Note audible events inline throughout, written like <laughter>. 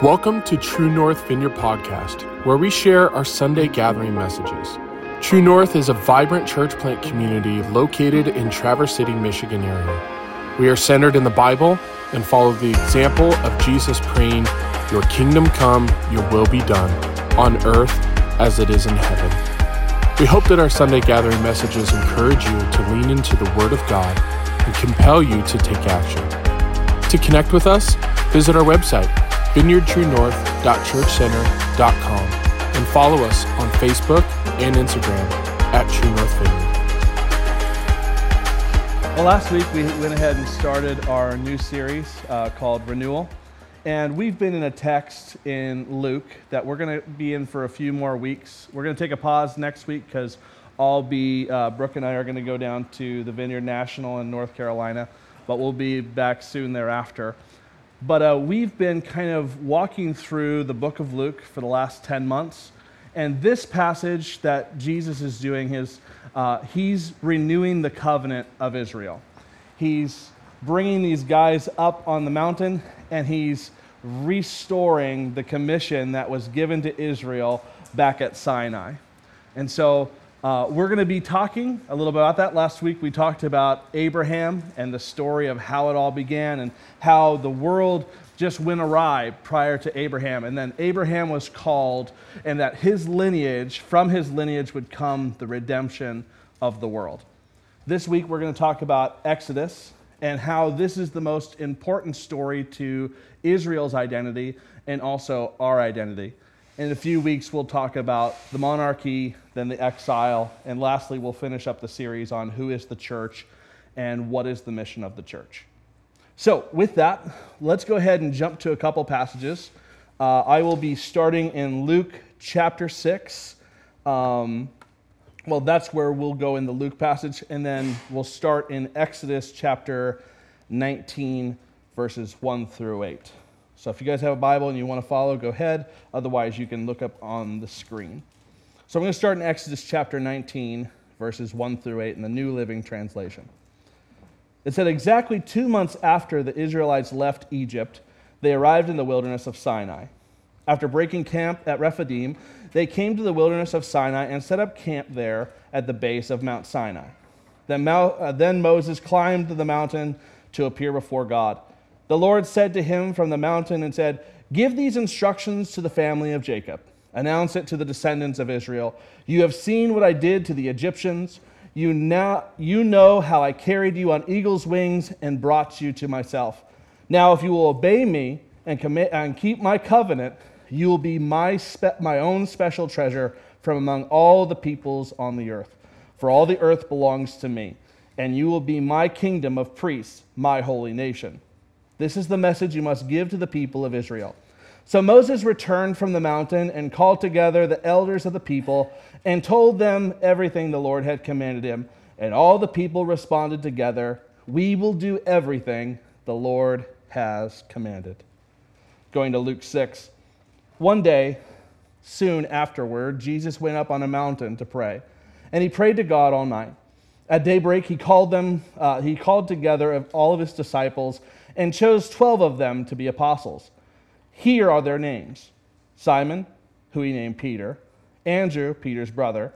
Welcome to True North Vineyard Podcast, where we share our Sunday gathering messages. True North is a vibrant church plant community located in Traverse City, Michigan area. We are centered in the Bible and follow the example of Jesus praying, Your kingdom come, your will be done, on earth as it is in heaven. We hope that our Sunday gathering messages encourage you to lean into the Word of God and compel you to take action. To connect with us, visit our website vineyardtruenorth.churchcenter.com and follow us on Facebook and Instagram at True North Vineyard. Well, last week we went ahead and started our new series uh, called Renewal. And we've been in a text in Luke that we're going to be in for a few more weeks. We're going to take a pause next week because I'll be, uh, Brooke and I are going to go down to the Vineyard National in North Carolina, but we'll be back soon thereafter. But uh, we've been kind of walking through the book of Luke for the last 10 months. And this passage that Jesus is doing is uh, he's renewing the covenant of Israel. He's bringing these guys up on the mountain and he's restoring the commission that was given to Israel back at Sinai. And so uh, we're going to be talking a little bit about that. Last week we talked about Abraham and the story of how it all began and how the world just went awry prior to Abraham. And then Abraham was called, and that his lineage, from his lineage, would come the redemption of the world. This week we're going to talk about Exodus and how this is the most important story to Israel's identity and also our identity. In a few weeks, we'll talk about the monarchy, then the exile, and lastly, we'll finish up the series on who is the church and what is the mission of the church. So, with that, let's go ahead and jump to a couple passages. Uh, I will be starting in Luke chapter 6. Um, well, that's where we'll go in the Luke passage, and then we'll start in Exodus chapter 19, verses 1 through 8. So if you guys have a Bible and you want to follow, go ahead. Otherwise, you can look up on the screen. So I'm going to start in Exodus chapter 19, verses 1 through 8 in the New Living Translation. It said, Exactly two months after the Israelites left Egypt, they arrived in the wilderness of Sinai. After breaking camp at Rephidim, they came to the wilderness of Sinai and set up camp there at the base of Mount Sinai. Then, uh, Moses climbed the mountain to appear before God. The Lord said to him from the mountain and said, Give these instructions to the family of Jacob. Announce it to the descendants of Israel. You have seen what I did to the Egyptians. You, now, you know how I carried you on eagle's wings and brought you to myself. Now, if you will obey me and, commit, and keep my covenant, you will be my, spe- my own special treasure from among all the peoples on the earth. For all the earth belongs to me, and you will be my kingdom of priests, my holy nation. This is the message you must give to the people of Israel. So Moses returned from the mountain and called together the elders of the people and told them everything the Lord had commanded him. And all the people responded together, We will do everything the Lord has commanded. Going to Luke 6. One day, soon afterward, Jesus went up on a mountain to pray, and he prayed to God all night. At daybreak, he called them, uh, he called together all of his disciples and chose 12 of them to be apostles. Here are their names Simon, who he named Peter, Andrew, Peter's brother,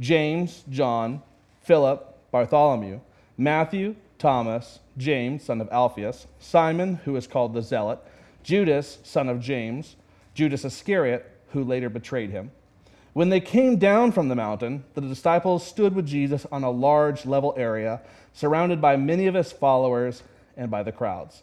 James, John, Philip, Bartholomew, Matthew, Thomas, James, son of Alphaeus, Simon, who is called the Zealot, Judas, son of James, Judas Iscariot, who later betrayed him. When they came down from the mountain, the disciples stood with Jesus on a large level area, surrounded by many of his followers and by the crowds.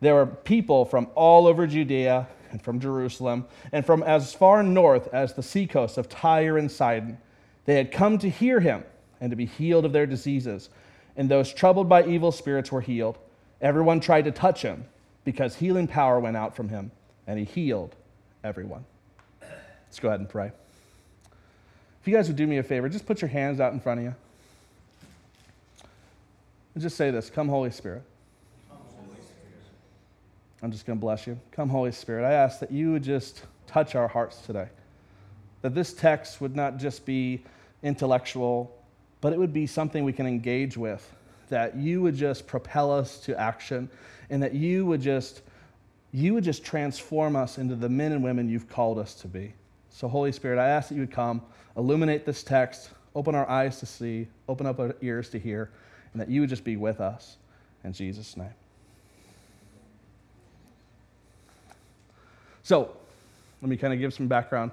There were people from all over Judea and from Jerusalem and from as far north as the seacoast of Tyre and Sidon. They had come to hear him and to be healed of their diseases. And those troubled by evil spirits were healed. Everyone tried to touch him because healing power went out from him, and he healed everyone. Let's go ahead and pray. If you guys would do me a favor, just put your hands out in front of you. And just say this Come, Holy Spirit. I'm just going to bless you. Come, Holy Spirit. I ask that you would just touch our hearts today. That this text would not just be intellectual, but it would be something we can engage with. That you would just propel us to action and that you would just you would just transform us into the men and women you've called us to be. So, Holy Spirit, I ask that you would come, illuminate this text, open our eyes to see, open up our ears to hear, and that you would just be with us. In Jesus' name. So, let me kind of give some background.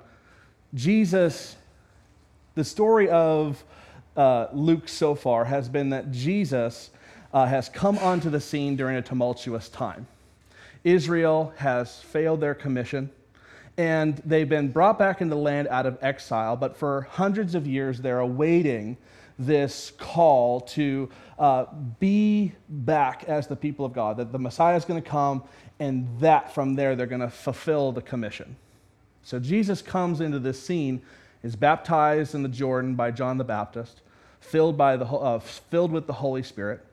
Jesus, the story of uh, Luke so far has been that Jesus uh, has come onto the scene during a tumultuous time. Israel has failed their commission, and they've been brought back into the land out of exile, but for hundreds of years they're awaiting this call to uh, be back as the people of God, that the Messiah is going to come, and that from there they're going to fulfill the commission. So Jesus comes into this scene, is baptized in the Jordan by John the Baptist, filled, by the, uh, filled with the Holy Spirit,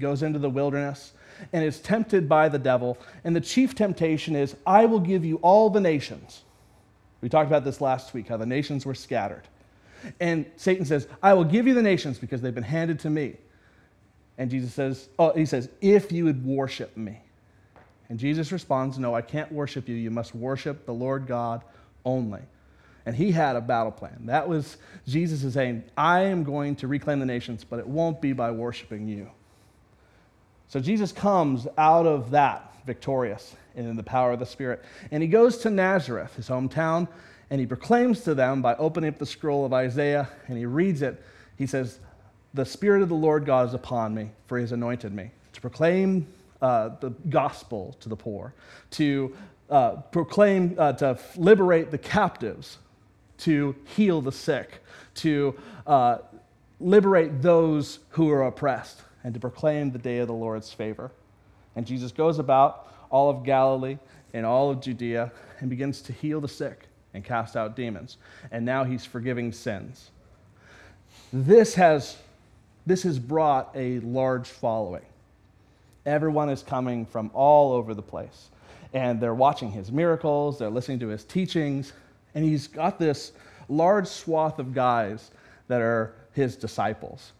goes into the wilderness and is tempted by the devil. And the chief temptation is, I will give you all the nations. We talked about this last week, how the nations were scattered. And Satan says, I will give you the nations because they've been handed to me. And Jesus says, Oh, he says, if you would worship me. And Jesus responds, No, I can't worship you. You must worship the Lord God only. And he had a battle plan. That was Jesus is saying, I am going to reclaim the nations, but it won't be by worshiping you. So Jesus comes out of that victorious and in the power of the Spirit. And he goes to Nazareth, his hometown, and he proclaims to them by opening up the scroll of Isaiah and he reads it. He says, The Spirit of the Lord God is upon me, for he has anointed me to proclaim uh, the gospel to the poor, to uh, proclaim, uh, to liberate the captives, to heal the sick, to uh, liberate those who are oppressed and to proclaim the day of the Lord's favor. And Jesus goes about all of Galilee and all of Judea and begins to heal the sick and cast out demons. And now he's forgiving sins. This has, this has brought a large following. Everyone is coming from all over the place. And they're watching his miracles, they're listening to his teachings, and he's got this large swath of guys that are his disciples.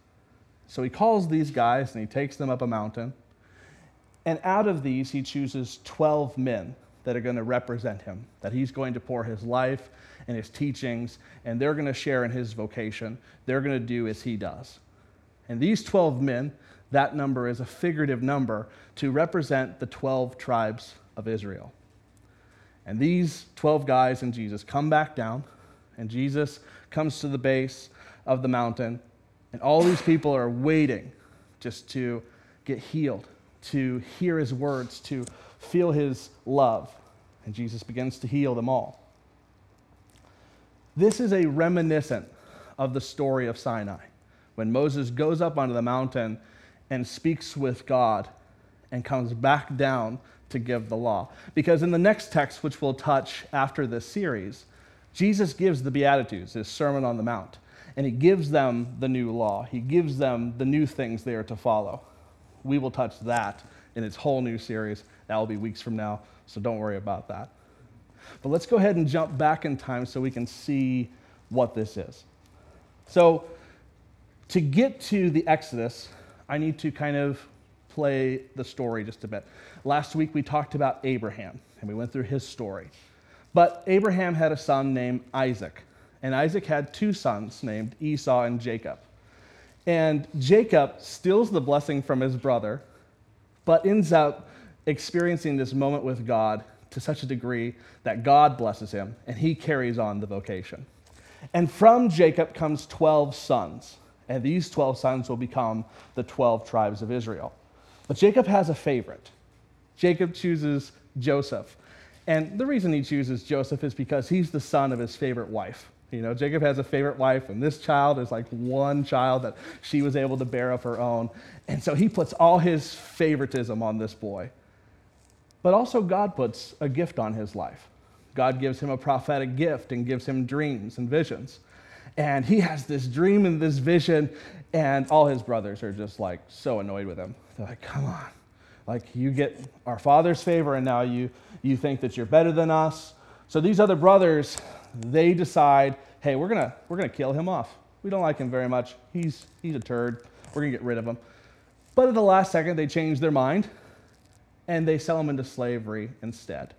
So he calls these guys and he takes them up a mountain. And out of these, he chooses 12 men that are going to represent him, that he's going to pour his life and his teachings, and they're going to share in his vocation. They're going to do as he does. And these 12 men, that number is a figurative number to represent the 12 tribes of Israel. And these 12 guys and Jesus come back down, and Jesus comes to the base of the mountain, and all these people are waiting just to get healed, to hear his words, to feel his love. And Jesus begins to heal them all. This is a reminiscent of the story of Sinai, when Moses goes up onto the mountain and speaks with God and comes back down to give the law. Because in the next text, which we'll touch after this series, Jesus gives the Beatitudes, his Sermon on the Mount and he gives them the new law. He gives them the new things they are to follow. We will touch that in its whole new series. That will be weeks from now, so don't worry about that. But let's go ahead and jump back in time so we can see what this is. So, to get to the Exodus, I need to kind of play the story just a bit. Last week we talked about Abraham and we went through his story. But Abraham had a son named Isaac. And Isaac had two sons named Esau and Jacob. And Jacob steals the blessing from his brother, but ends up experiencing this moment with God to such a degree that God blesses him and he carries on the vocation. And from Jacob comes 12 sons, and these 12 sons will become the 12 tribes of Israel. But Jacob has a favorite. Jacob chooses Joseph. And the reason he chooses Joseph is because he's the son of his favorite wife. You know, Jacob has a favorite wife, and this child is like one child that she was able to bear of her own. And so he puts all his favoritism on this boy. But also, God puts a gift on his life. God gives him a prophetic gift and gives him dreams and visions. And he has this dream and this vision, and all his brothers are just like so annoyed with him. They're like, come on. Like, you get our father's favor, and now you, you think that you're better than us. So these other brothers, they decide, hey, we're gonna we're gonna kill him off. We don't like him very much. He's he's a turd. We're gonna get rid of him. But at the last second, they change their mind, and they sell him into slavery instead.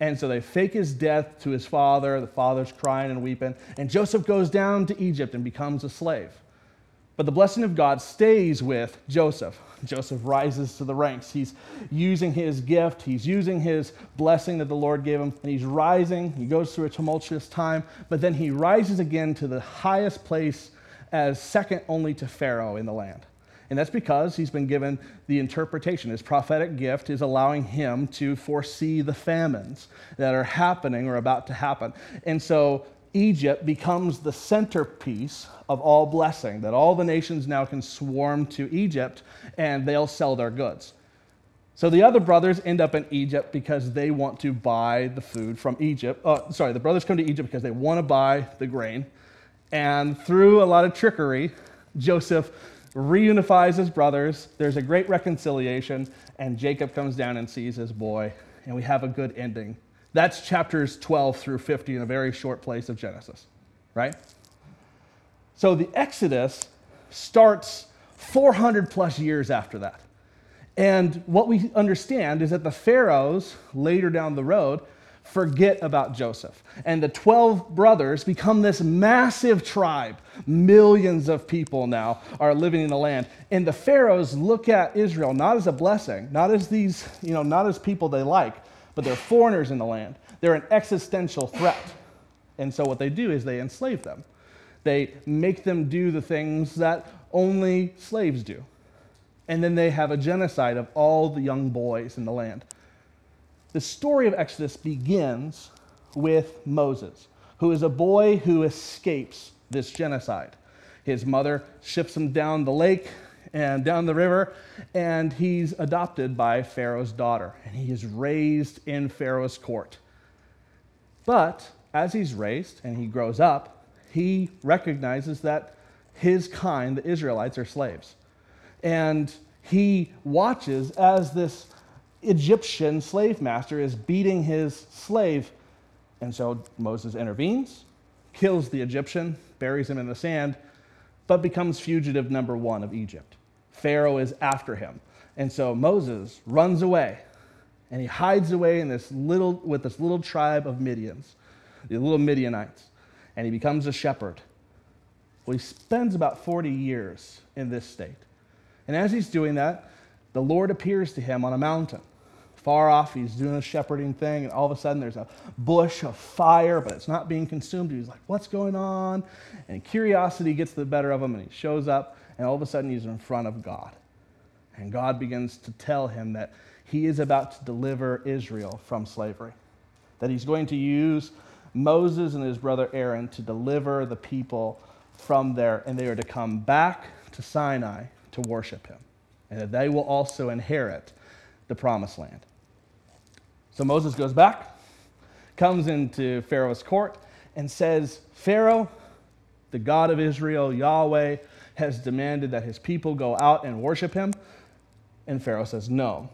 And so they fake his death to his father. The father's crying and weeping. And Joseph goes down to Egypt and becomes a slave. But the blessing of God stays with Joseph. <laughs> Joseph rises to the ranks. He's using his gift, he's using his blessing that the Lord gave him, and he's rising. He goes through a tumultuous time, but then he rises again to the highest place as second only to Pharaoh in the land. And that's because he's been given the interpretation. His prophetic gift is allowing him to foresee the famines that are happening or about to happen. And so Egypt becomes the centerpiece of all blessing, that all the nations now can swarm to Egypt and they'll sell their goods. So the other brothers end up in Egypt because they want to buy the food from Egypt. Oh, sorry, the brothers come to Egypt because they want to buy the grain. And through a lot of trickery, Joseph reunifies his brothers. There's a great reconciliation, and Jacob comes down and sees his boy, and we have a good ending. That's chapters 12 through 50 in a very short place of Genesis, right? So the Exodus starts 400 plus years after that. And what we understand is that the pharaohs later down the road forget about Joseph. And the 12 brothers become this massive tribe. Millions of people now are living in the land. And the pharaohs look at Israel not as a blessing, not as these, you know, not as people they like, but they're foreigners in the land. They're an existential threat. And so what they do is they enslave them. They make them do the things that only slaves do. And then they have a genocide of all the young boys in the land. The story of Exodus begins with Moses, who is a boy who escapes this genocide. His mother ships him down the lake and down the river, and he's adopted by Pharaoh's daughter, and he is raised in Pharaoh's court. But as he's raised and he grows up, he recognizes that his kind, the Israelites, are slaves. And he watches as this Egyptian slave master is beating his slave. And so Moses intervenes, kills the Egyptian, buries him in the sand, but becomes fugitive number one of Egypt. Pharaoh is after him. And so Moses runs away and he hides away in this little, with this little tribe of Midians, the little Midianites, and he becomes a shepherd. Well, he spends about 40 years in this state. And as he's doing that, the Lord appears to him on a mountain. Far off, he's doing a shepherding thing, and all of a sudden there's a bush of fire, but it's not being consumed. He's like, What's going on? And curiosity gets the better of him, and he shows up, and all of a sudden he's in front of God. And God begins to tell him that he is about to deliver Israel from slavery, that he's going to use Moses and his brother Aaron to deliver the people from there, and they are to come back to Sinai to worship him and that they will also inherit the promised land. So Moses goes back, comes into Pharaoh's court, and says, Pharaoh, the God of Israel, Yahweh, has demanded that his people go out and worship him. And Pharaoh says, No.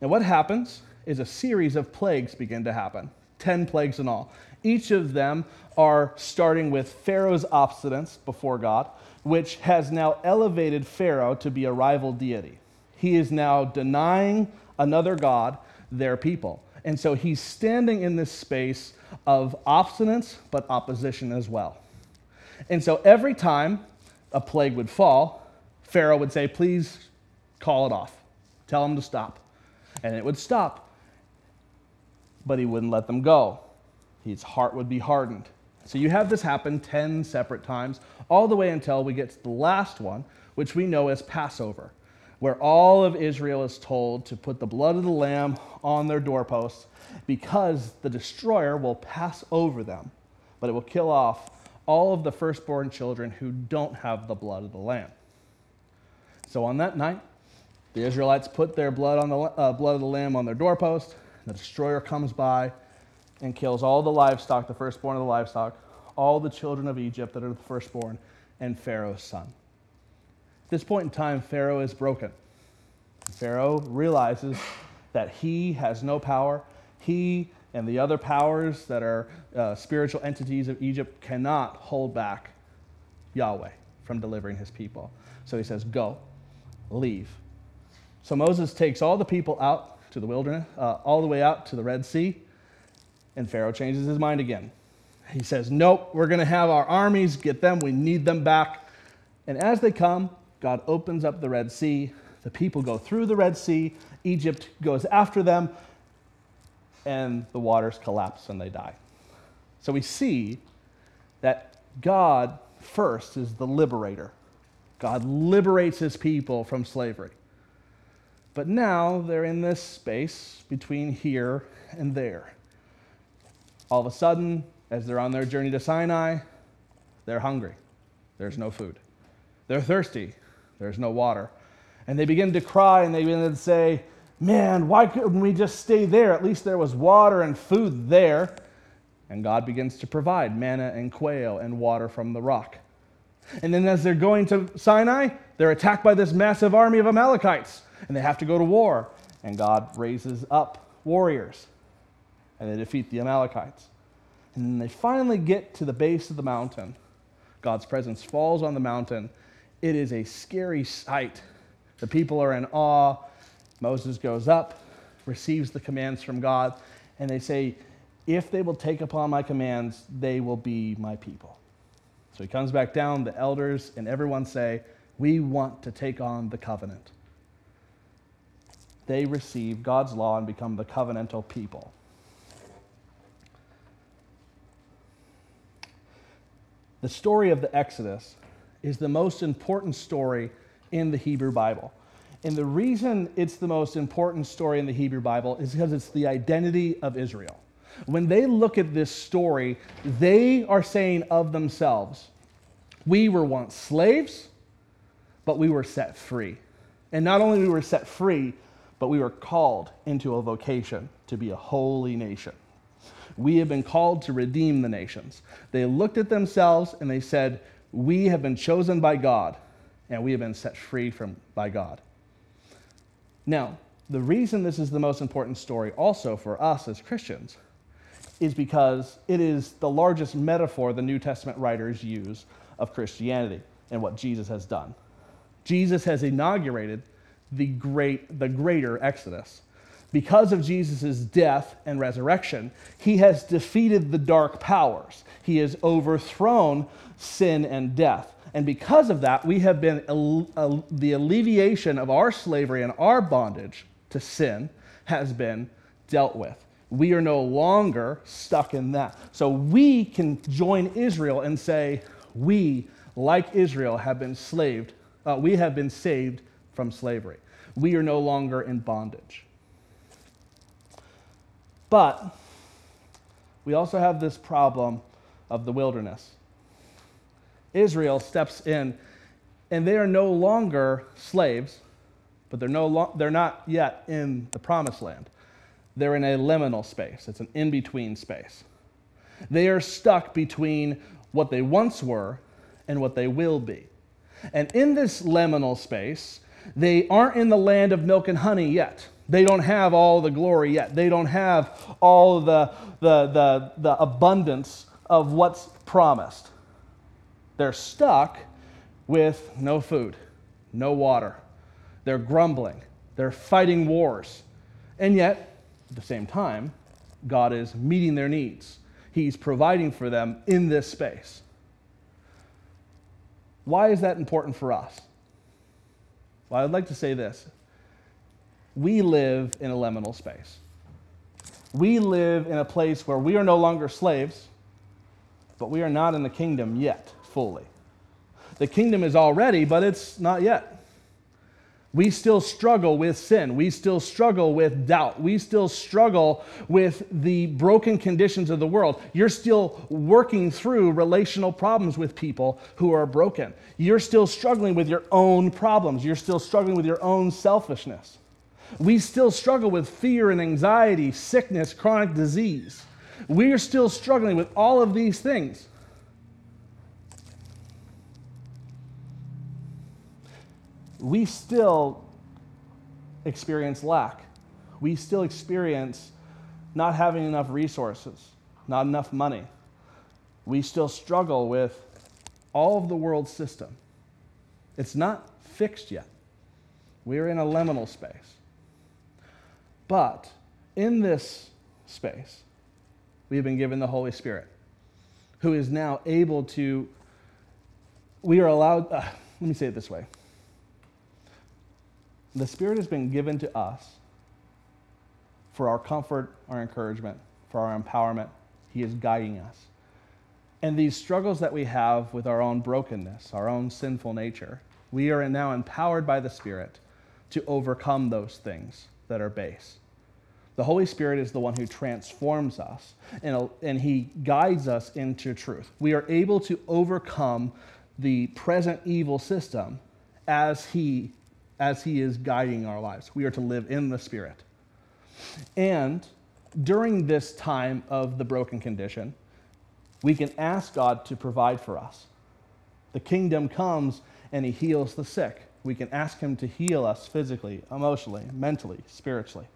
And what happens is a series of plagues begin to happen 10 plagues in all. Each of them are starting with Pharaoh's obstinance before God, which has now elevated Pharaoh to be a rival deity. He is now denying another God their people. And so he's standing in this space of obstinance, but opposition as well. And so every time a plague would fall, Pharaoh would say, Please call it off. Tell them to stop. And it would stop. But he wouldn't let them go. His heart would be hardened. So you have this happen 10 separate times, all the way until we get to the last one, which we know as Passover, where all of Israel is told to put the blood of the lamb on their doorposts because the destroyer will pass over them, but it will kill off all of the firstborn children who don't have the blood of the lamb. So on that night, the Israelites put their blood, on the, uh, blood of the lamb on their doorpost. The destroyer comes by and kills all the livestock, the firstborn of the livestock, all the children of Egypt that are the firstborn, and Pharaoh's son. At this point in time, Pharaoh is broken. Pharaoh realizes that he has no power. He and the other powers that are uh, spiritual entities of Egypt cannot hold back Yahweh from delivering his people. So he says, Go, leave. So Moses takes all the people out to the wilderness, uh, all the way out to the Red Sea, and Pharaoh changes his mind again. He says, Nope, we're going to have our armies get them. We need them back. And as they come, God opens up the Red Sea. The people go through the Red Sea. Egypt goes after them, and the waters collapse and they die. So we see that God first is the liberator. God liberates his people from slavery. But now they're in this space between here and there. All of a sudden, as they're on their journey to Sinai, they're hungry. There's no food. They're thirsty. There's no water. And they begin to cry and they begin to say, Man, why couldn't we just stay there? At least there was water and food there. And God begins to provide manna and quail and water from the rock. And then as they're going to Sinai, they're attacked by this massive army of Amalekites and they have to go to war. And God raises up warriors and they defeat the Amalekites. And then they finally get to the base of the mountain. God's presence falls on the mountain. It is a scary sight. The people are in awe. Moses goes up, receives the commands from God, and they say, If they will take upon my commands, they will be my people. So he comes back down, the elders and everyone say, We want to take on the covenant. They receive God's law and become the covenantal people. The story of the Exodus is the most important story in the Hebrew Bible. And the reason it's the most important story in the Hebrew Bible is because it's the identity of Israel. When they look at this story, they are saying of themselves, We were once slaves, but we were set free. And not only we were set free, but we were called into a vocation to be a holy nation. We have been called to redeem the nations. They looked at themselves and they said, We have been chosen by God, and we have been set free from, by God. Now, the reason this is the most important story also for us as Christians is because it is the largest metaphor the New Testament writers use of Christianity and what Jesus has done. Jesus has inaugurated the great the greater Exodus. Because of Jesus' death and resurrection, he has defeated the dark powers. He has overthrown sin and death. And because of that, we have been the alleviation of our slavery and our bondage to sin has been dealt with. We are no longer stuck in that. So we can join Israel and say, we, like Israel, have been slaved. Uh, we have been saved from slavery. We are no longer in bondage. But we also have this problem of the wilderness. Israel steps in, and they are no longer slaves, but they're, no lo- they're not yet in the promised land. They're in a liminal space, it's an in between space. They are stuck between what they once were and what they will be. And in this liminal space, they aren't in the land of milk and honey yet. They don't have all the glory yet. They don't have all the, the, the, the abundance of what's promised. They're stuck with no food, no water. They're grumbling. They're fighting wars. And yet, at the same time, God is meeting their needs. He's providing for them in this space. Why is that important for us? Well, I'd like to say this we live in a liminal space. We live in a place where we are no longer slaves, but we are not in the kingdom yet fully. The kingdom is already, but it's not yet. We still struggle with sin. We still struggle with doubt. We still struggle with the broken conditions of the world. You're still working through relational problems with people who are broken. You're still struggling with your own problems. You're still struggling with your own selfishness. We still struggle with fear and anxiety, sickness, chronic disease. We are still struggling with all of these things. we still experience lack. We still experience not having enough resources, not enough money. We still struggle with all of the world system. It's not fixed yet. We're in a liminal space. But in this space, we have been given the Holy Spirit, who is now able to, we are allowed, uh, let me say it this way. The Spirit has been given to us for our comfort, our encouragement, for our empowerment. He is guiding us. And these struggles that we have with our own brokenness, our own sinful nature, we are now empowered by the Spirit to overcome those things that are base. The Holy Spirit is the one who transforms us and, uh, and He guides us into truth. We are able to overcome the present evil system as He, as he is guiding our lives. We are to live in the Spirit. And during this time of the broken condition, we can ask God to provide for us. The kingdom comes and He heals the sick. We can ask Him to heal us physically, emotionally, mentally, spiritually.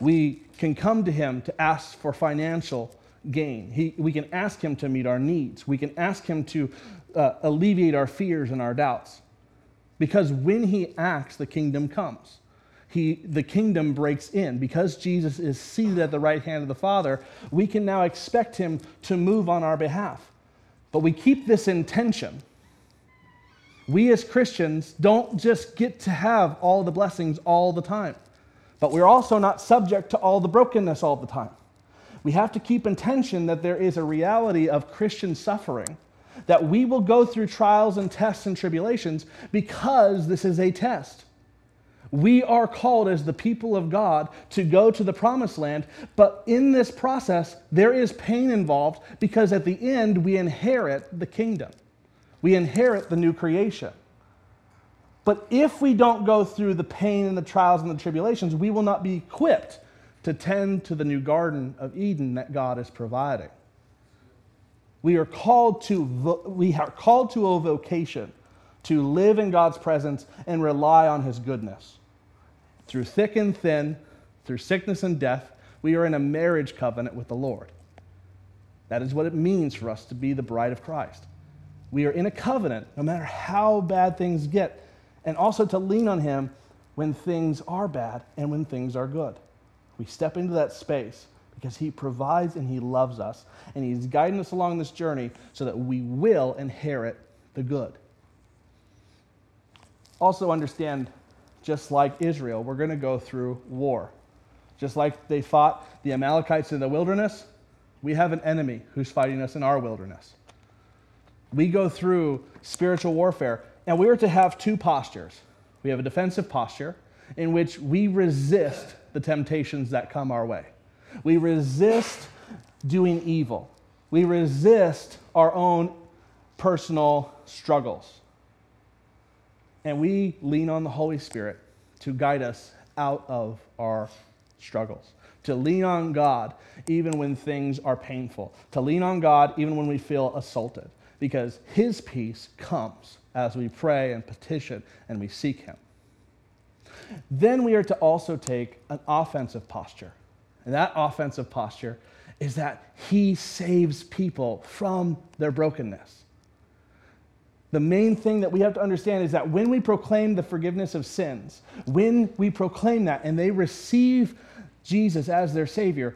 We can come to Him to ask for financial gain. He, we can ask Him to meet our needs. We can ask Him to uh, alleviate our fears and our doubts. Because when He acts, the kingdom comes he, the kingdom breaks in. Because Jesus is seated at the right hand of the Father, we can now expect him to move on our behalf. But we keep this intention. We as Christians don't just get to have all the blessings all the time, but we're also not subject to all the brokenness all the time. We have to keep intention that there is a reality of Christian suffering, that we will go through trials and tests and tribulations because this is a test. We are called as the people of God to go to the promised land, but in this process, there is pain involved because at the end, we inherit the kingdom. We inherit the new creation. But if we don't go through the pain and the trials and the tribulations, we will not be equipped to tend to the new garden of Eden that God is providing. We are called to, we are called to a vocation to live in God's presence and rely on his goodness. Through thick and thin, through sickness and death, we are in a marriage covenant with the Lord. That is what it means for us to be the bride of Christ. We are in a covenant no matter how bad things get, and also to lean on Him when things are bad and when things are good. We step into that space because He provides and He loves us, and He's guiding us along this journey so that we will inherit the good. Also, understand just like Israel, we're going to go through war. Just like they fought the Amalekites in the wilderness, we have an enemy who's fighting us in our wilderness. We go through spiritual warfare, and we are to have two postures. We have a defensive posture in which we resist the temptations that come our way. We resist doing evil. We resist our own personal struggles and we lean on the Holy Spirit to guide us out of our struggles. To lean on God even when things are painful. To lean on God even when we feel assaulted. Because His peace comes as we pray and petition and we seek Him. Then we are to also take an offensive posture. And that offensive posture is that He saves people from their brokenness the main thing that we have to understand is that when we proclaim the forgiveness of sins, when we proclaim that and they receive Jesus as their Savior,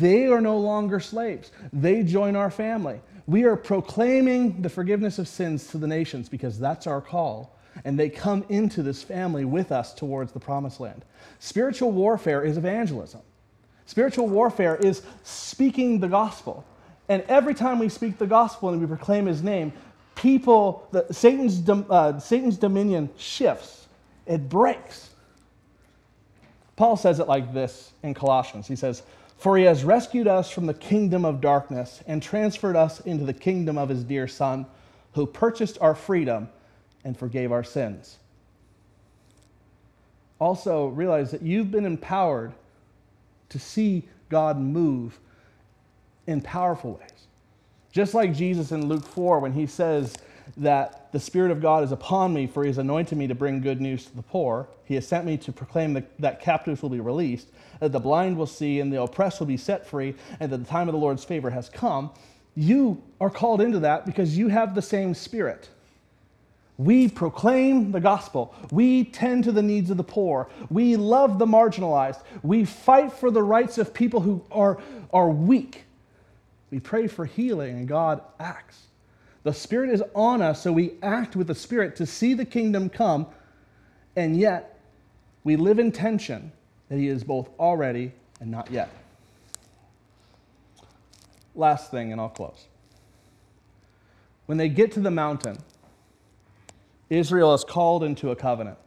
they are no longer slaves. They join our family. We are proclaiming the forgiveness of sins to the nations because that's our call. And they come into this family with us towards the promised land. Spiritual warfare is evangelism. Spiritual warfare is speaking the gospel. And every time we speak the gospel and we proclaim his name, people, the, Satan's, uh, Satan's dominion shifts, it breaks. Paul says it like this in Colossians. He says, For he has rescued us from the kingdom of darkness and transferred us into the kingdom of his dear Son, who purchased our freedom and forgave our sins. Also, realize that you've been empowered to see God move in powerful ways. Just like Jesus in Luke 4, when he says that the Spirit of God is upon me, for he has anointed me to bring good news to the poor. He has sent me to proclaim that, that captives will be released, that the blind will see, and the oppressed will be set free, and that the time of the Lord's favor has come. You are called into that because you have the same Spirit. We proclaim the gospel. We tend to the needs of the poor. We love the marginalized. We fight for the rights of people who are, are weak. We pray for healing, and God acts. The Spirit is on us, so we act with the Spirit to see the kingdom come, and yet we live in tension that He is both already and not yet. Last thing, and I'll close. When they get to the mountain, Israel is called into a covenant.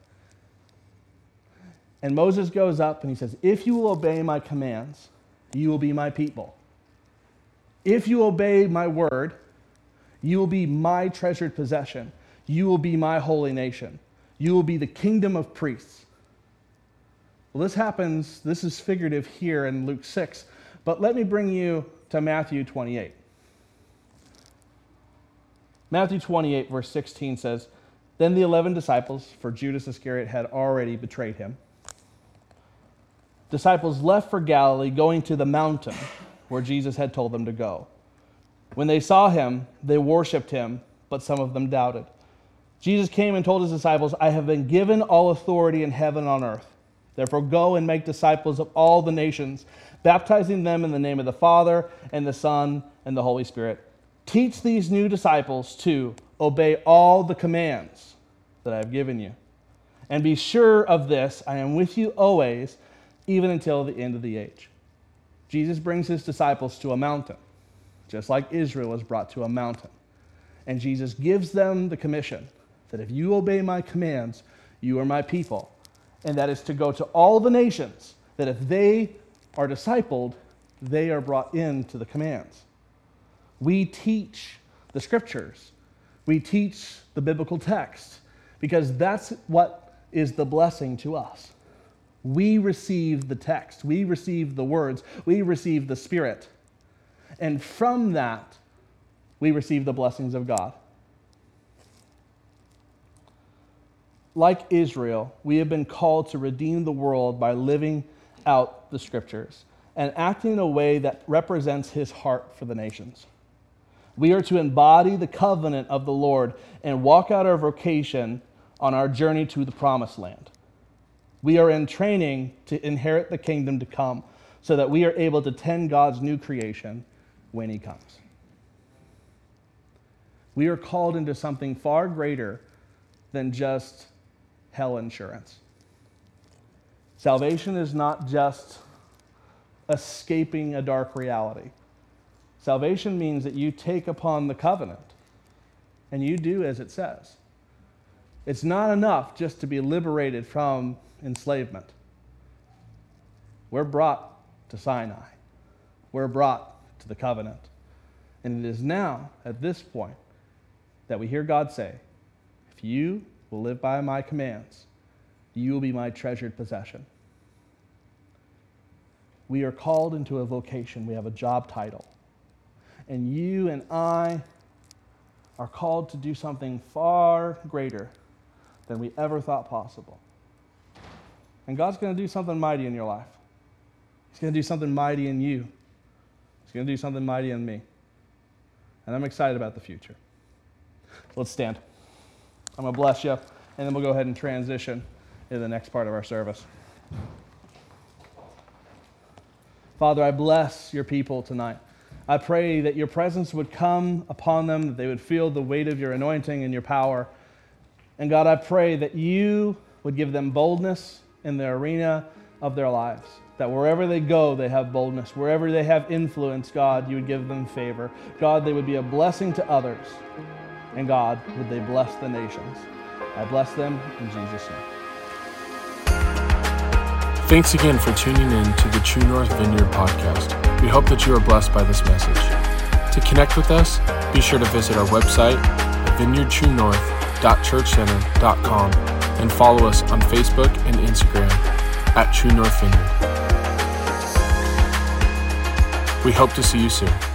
And Moses goes up and he says, If you will obey my commands, you will be my people. If you obey my word, you will be my treasured possession. You will be my holy nation. You will be the kingdom of priests. Well, this happens, this is figurative here in Luke 6, but let me bring you to Matthew 28. Matthew 28, verse 16 says, Then the eleven disciples, for Judas Iscariot had already betrayed him, disciples left for Galilee, going to the mountain where Jesus had told them to go. When they saw him, they worshiped him, but some of them doubted. Jesus came and told his disciples, I have been given all authority in heaven and on earth. Therefore, go and make disciples of all the nations, baptizing them in the name of the Father, and the Son, and the Holy Spirit. Teach these new disciples to obey all the commands that I have given you. And be sure of this I am with you always, even until the end of the age. Jesus brings his disciples to a mountain, just like Israel was brought to a mountain. And Jesus gives them the commission that if you obey my commands, you are my people and that is to go to all the nations, that if they are discipled, they are brought into the commands. We teach the scriptures, we teach the biblical text, because that's what is the blessing to us. We receive the text, we receive the words, we receive the Spirit. And from that, we receive the blessings of God. like Israel, we have been called to redeem the world by living out the scriptures and acting in a way that represents his heart for the nations. We are to embody the covenant of the Lord and walk out our vocation on our journey to the promised land. We are in training to inherit the kingdom to come so that we are able to tend God's new creation when he comes. We are called into something far greater than just hell insurance. Salvation is not just escaping a dark reality. Salvation means that you take upon the covenant and you do as it says. It's not enough just to be liberated from enslavement. We're brought to Sinai, we're brought to the covenant. And it is now, at this point, that we hear God say, If you will live by my commands, you will be my treasured possession. We are called into a vocation, we have a job title. And you and I are called to do something far greater than we ever thought possible. And God's going to do something mighty in your life. He's going to do something mighty in you. He's going to do something mighty in me. And I'm excited about the future. Let's stand. I'm going to bless you, and then we'll go ahead and transition into the next part of our service. Father, I bless your people tonight. I pray that your presence would come upon them, that they would feel the weight of your anointing and your power. And God, I pray that you would give them boldness in the arena of their lives. That wherever they go, they have boldness. Wherever they have influence, God, you would give them favor. God, they would be a blessing to others and God, would they bless the nations. I bless them in Jesus' name. Thanks again for tuning in to the True North Vineyard podcast. We hope that you are blessed by this message. To connect with us, be sure to visit our website vineyardtruenorth.churchcenter.com and follow us on Facebook and Instagram at True North Vineyard. We hope to see you soon.